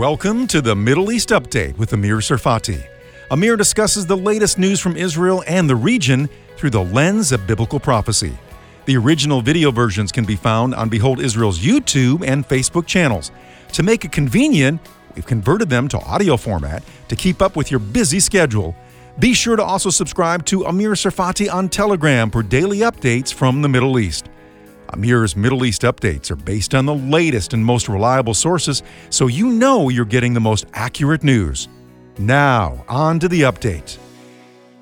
Welcome to the Middle East Update with Amir Tsarfati. Amir discusses the latest news from Israel and the region through the lens of biblical prophecy. The original video versions can be found on Behold Israel's YouTube and Facebook channels. To make it convenient, we've converted them to audio format to keep up with your busy schedule. Be sure to also subscribe to Amir Tsarfati on Telegram for daily updates from the Middle East. Amir's Middle East updates are based on the latest and most reliable sources, so you know you're getting the most accurate news. Now, on to the update.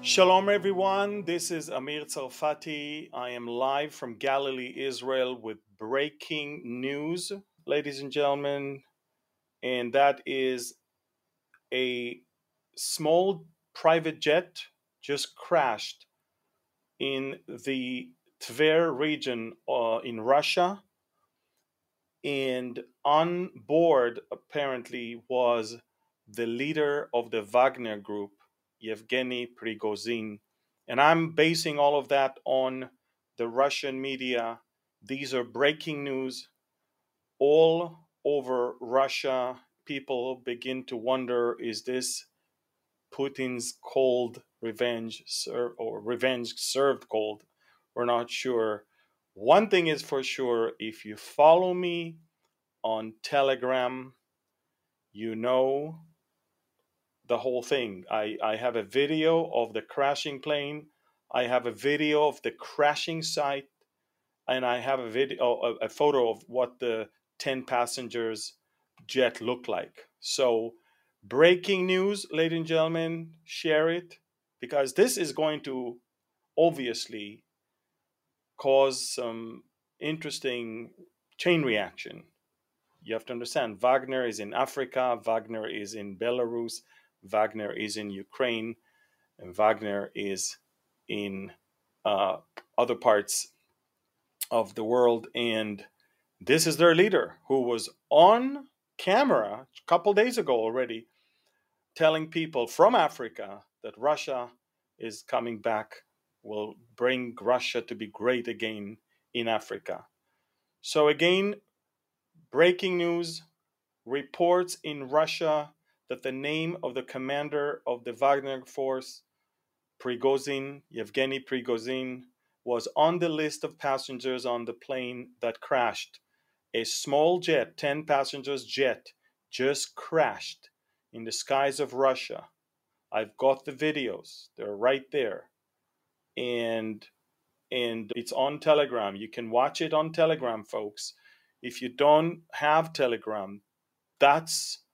Shalom, everyone. This is Amir Tsarfati. I am live from Galilee, Israel, with breaking news, ladies and gentlemen. And that is a small private jet just crashed in the Tver region uh, in Russia. And on board, apparently, was the leader of the Wagner group, Yevgeny Prigozhin. And I'm basing all of that on the Russian media. These are breaking news all over Russia. People begin to wonder is this Putin's cold revenge or revenge served cold? We're not sure. One thing is for sure if you follow me on Telegram, you know the whole thing. I, I have a video of the crashing plane, I have a video of the crashing site, and I have a video oh, a, a photo of what the 10 passengers jet looked like. So breaking news, ladies and gentlemen, share it because this is going to obviously cause some interesting chain reaction. You have to understand Wagner is in Africa, Wagner is in Belarus, Wagner is in Ukraine, and Wagner is in uh, other parts of the world. And this is their leader who was on camera a couple days ago already telling people from Africa that Russia is coming back will bring Russia to be great again in Africa. So, again, breaking news reports in Russia that the name of the commander of the Wagner force, Prigozhin, Yevgeny Prigozhin, was on the list of passengers on the plane that crashed. A small jet, 10 passengers jet, just crashed in the skies of Russia. I've got the videos, they're right there and and it's on Telegram. You can watch it on Telegram, folks. If you don't have Telegram, that's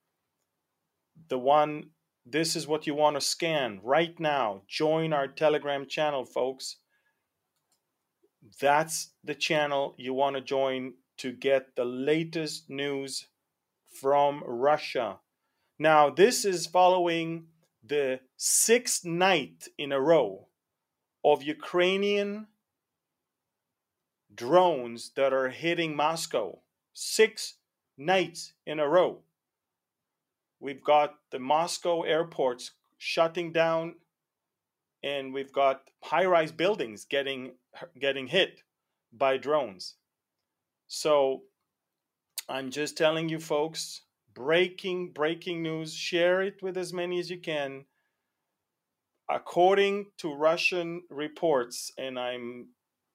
the one. This is what you want to scan right now. Join our Telegram channel, folks. That's the channel you want to join to get the latest news from Russia. Now, this is following the sixth night in a row of Ukrainian drones that are hitting Moscow six nights in a row. We've got the Moscow airports shutting down, and we've got high-rise buildings getting getting hit by drones. So I'm just telling you folks, breaking breaking news, share it with as many as you can according to Russian reports, and I'm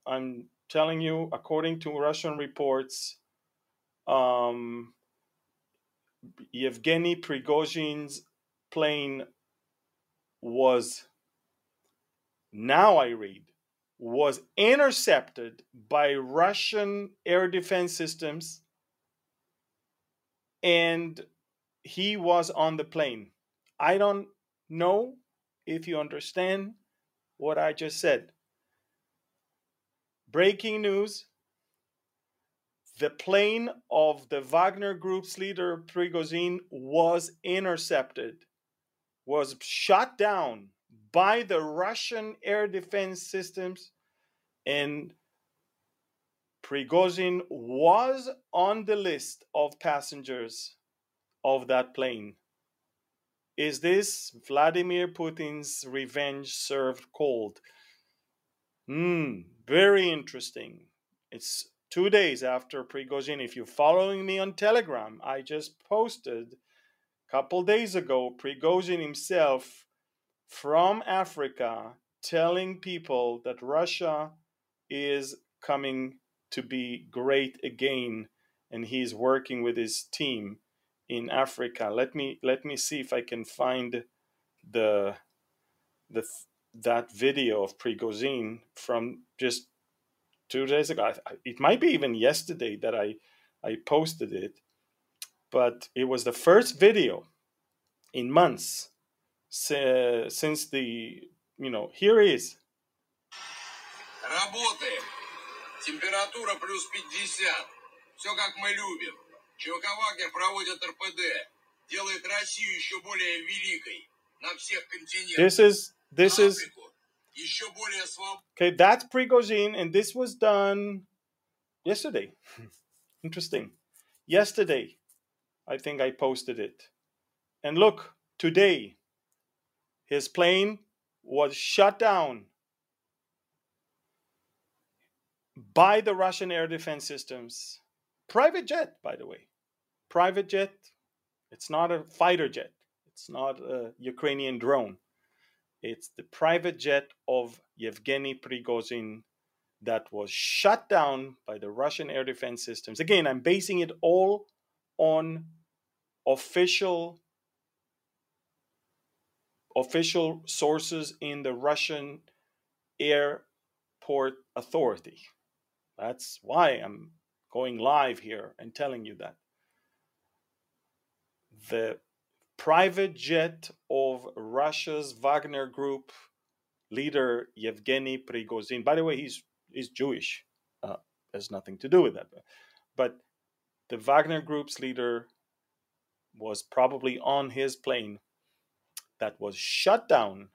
I'm telling you, according to Russian reports, um, Yevgeny Prigozhin's plane was now I read was intercepted by Russian air defense systems and he was on the plane. I don't know if you understand what I just said. Breaking news the plane of the Wagner Group's leader Prigozhin was intercepted, was shot down by the Russian air defense systems, and Prigozhin was on the list of passengers of that plane. Is this Vladimir Putin's revenge served cold? Hmm, very interesting. It's two days after Prigozhin. If you're following me on Telegram, I just posted a couple days ago, Prigozhin himself from Africa telling people that Russia is coming to be great again and he's working with his team in Africa. Let me let me see if I can find the the that video of Prigozhin from just two days ago. It might be even yesterday that I I posted it, but it was the first video in months since the you know here is. Работаем. Температура плюс 50. Все как мы любим. ЧВК Вагнер проводит РПД. Делает Россию еще более великой на всех континентах. This is this is Okay, that's Prigozhin, and this was done yesterday. Interesting. Yesterday, I think I posted it. And look, today, his plane was shut down by the Russian air defense systems. Private jet, by the way. Private jet. It's not a fighter jet. It's not a Ukrainian drone. It's the private jet of Yevgeny Prigozhin that was shut down by the Russian air defense systems. Again, I'm basing it all on official official sources in the Russian airport authority. That's why I'm going live here and telling you that. The private jet of Russia's Wagner Group leader Yevgeny Prigozhin. By the way, he's he's Jewish. Uh, has nothing to do with that. But the Wagner Group's leader was probably on his plane that was shut down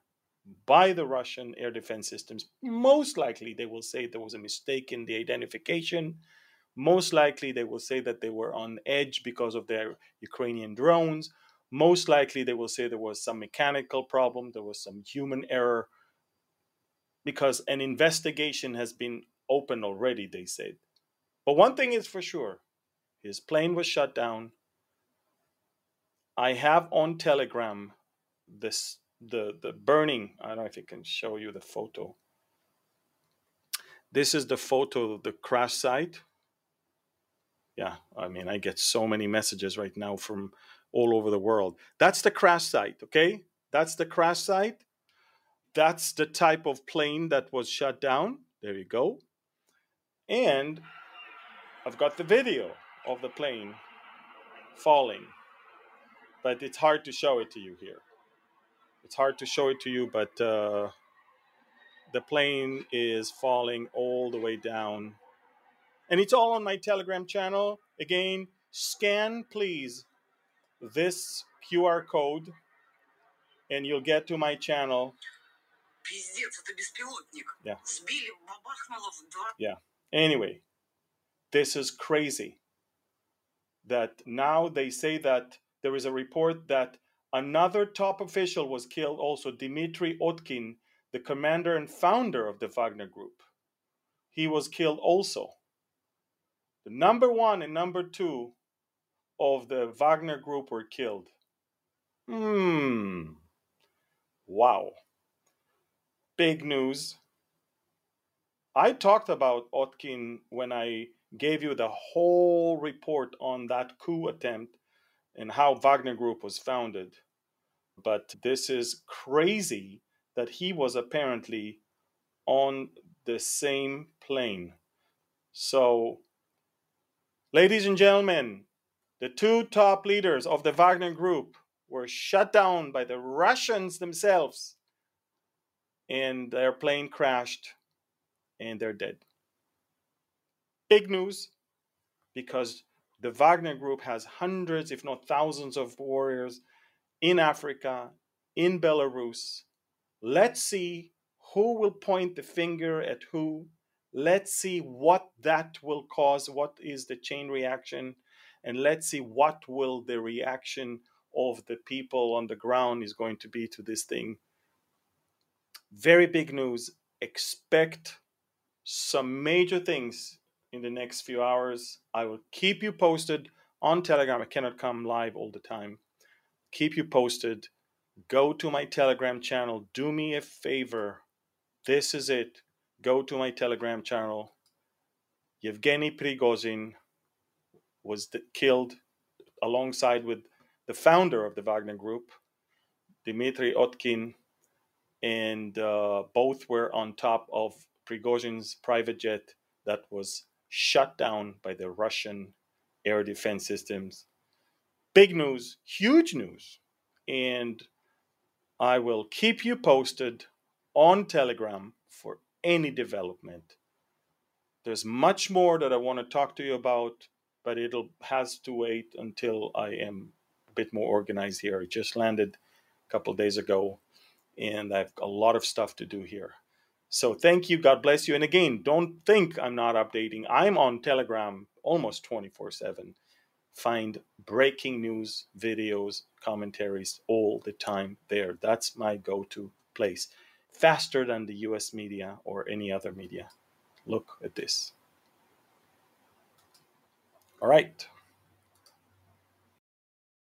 by the Russian air defense systems. Most likely, they will say there was a mistake in the identification. Most likely, they will say that they were on edge because of their Ukrainian drones most likely they will say there was some mechanical problem, there was some human error, because an investigation has been open already, they said. But one thing is for sure his plane was shut down. I have on Telegram this the the burning. I don't know if I can show you the photo. This is the photo of the crash site. Yeah, I mean, I get so many messages right now from all over the world. That's the crash site, okay? That's the crash site. That's the type of plane that was shut down. There you go. And I've got the video of the plane falling, but it's hard to show it to you here. It's hard to show it to you, but uh, the plane is falling all the way down. And it's all on my Telegram channel. Again, scan please this QR code and you'll get to my channel. Yeah. Yeah. Anyway, this is crazy. That now they say that there is a report that another top official was killed, also Dmitry Utkin, the commander and founder of the Wagner Group. He was killed also. The number one and number two of the Wagner group were killed. Hmm. Wow. Big news. I talked about Utkin when I gave you the whole report on that coup attempt and how Wagner Group was founded. But this is crazy that he was apparently on the same plane. So, ladies and gentlemen, the two top leaders of the Wagner group were shut down by the Russians themselves, and their plane crashed, and they're dead. Big news because the Wagner group has hundreds, if not thousands, of warriors in Africa, in Belarus. Let's see who will point the finger at who. Let's see what that will cause. What is the chain reaction? and let's see what will the reaction of the people on the ground is going to be to this thing very big news expect some major things in the next few hours i will keep you posted on telegram i cannot come live all the time keep you posted. Go to my Telegram channel. Do me a favor. This is it. Go to my Telegram channel. Yevgeny Prigozhin was killed alongside with the founder of the Wagner Group, Dmitry Utkin, and uh, both were on top of Prigozhin's private jet that was shut down by the Russian air defense systems. Big news, huge news. And I will keep you posted on Telegram any development. There's much more that I want to talk to you about, but it'll has to wait until I am a bit more organized here. I just landed a couple days ago and I've a lot of stuff to do here. So thank you. God bless you. And again, don't think I'm not updating. I'm on Telegram almost 24 7. Find breaking news, videos, commentaries all the time there. That's my go to place. Faster than the US media or any other media. Look at this. All right.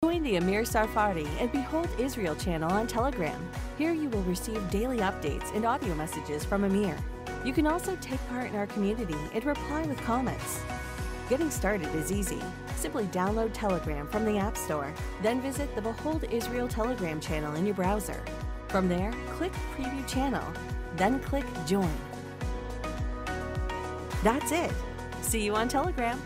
Join the Amir Tsarfati and Behold Israel channel on Telegram. Here you will receive daily updates and audio messages from Amir. You can also take part in our community and reply with comments. Getting started is easy. Simply download Telegram from the App Store, then visit the Behold Israel Telegram channel in your browser. From there, click Preview Channel, then click Join. That's it. See you on Telegram.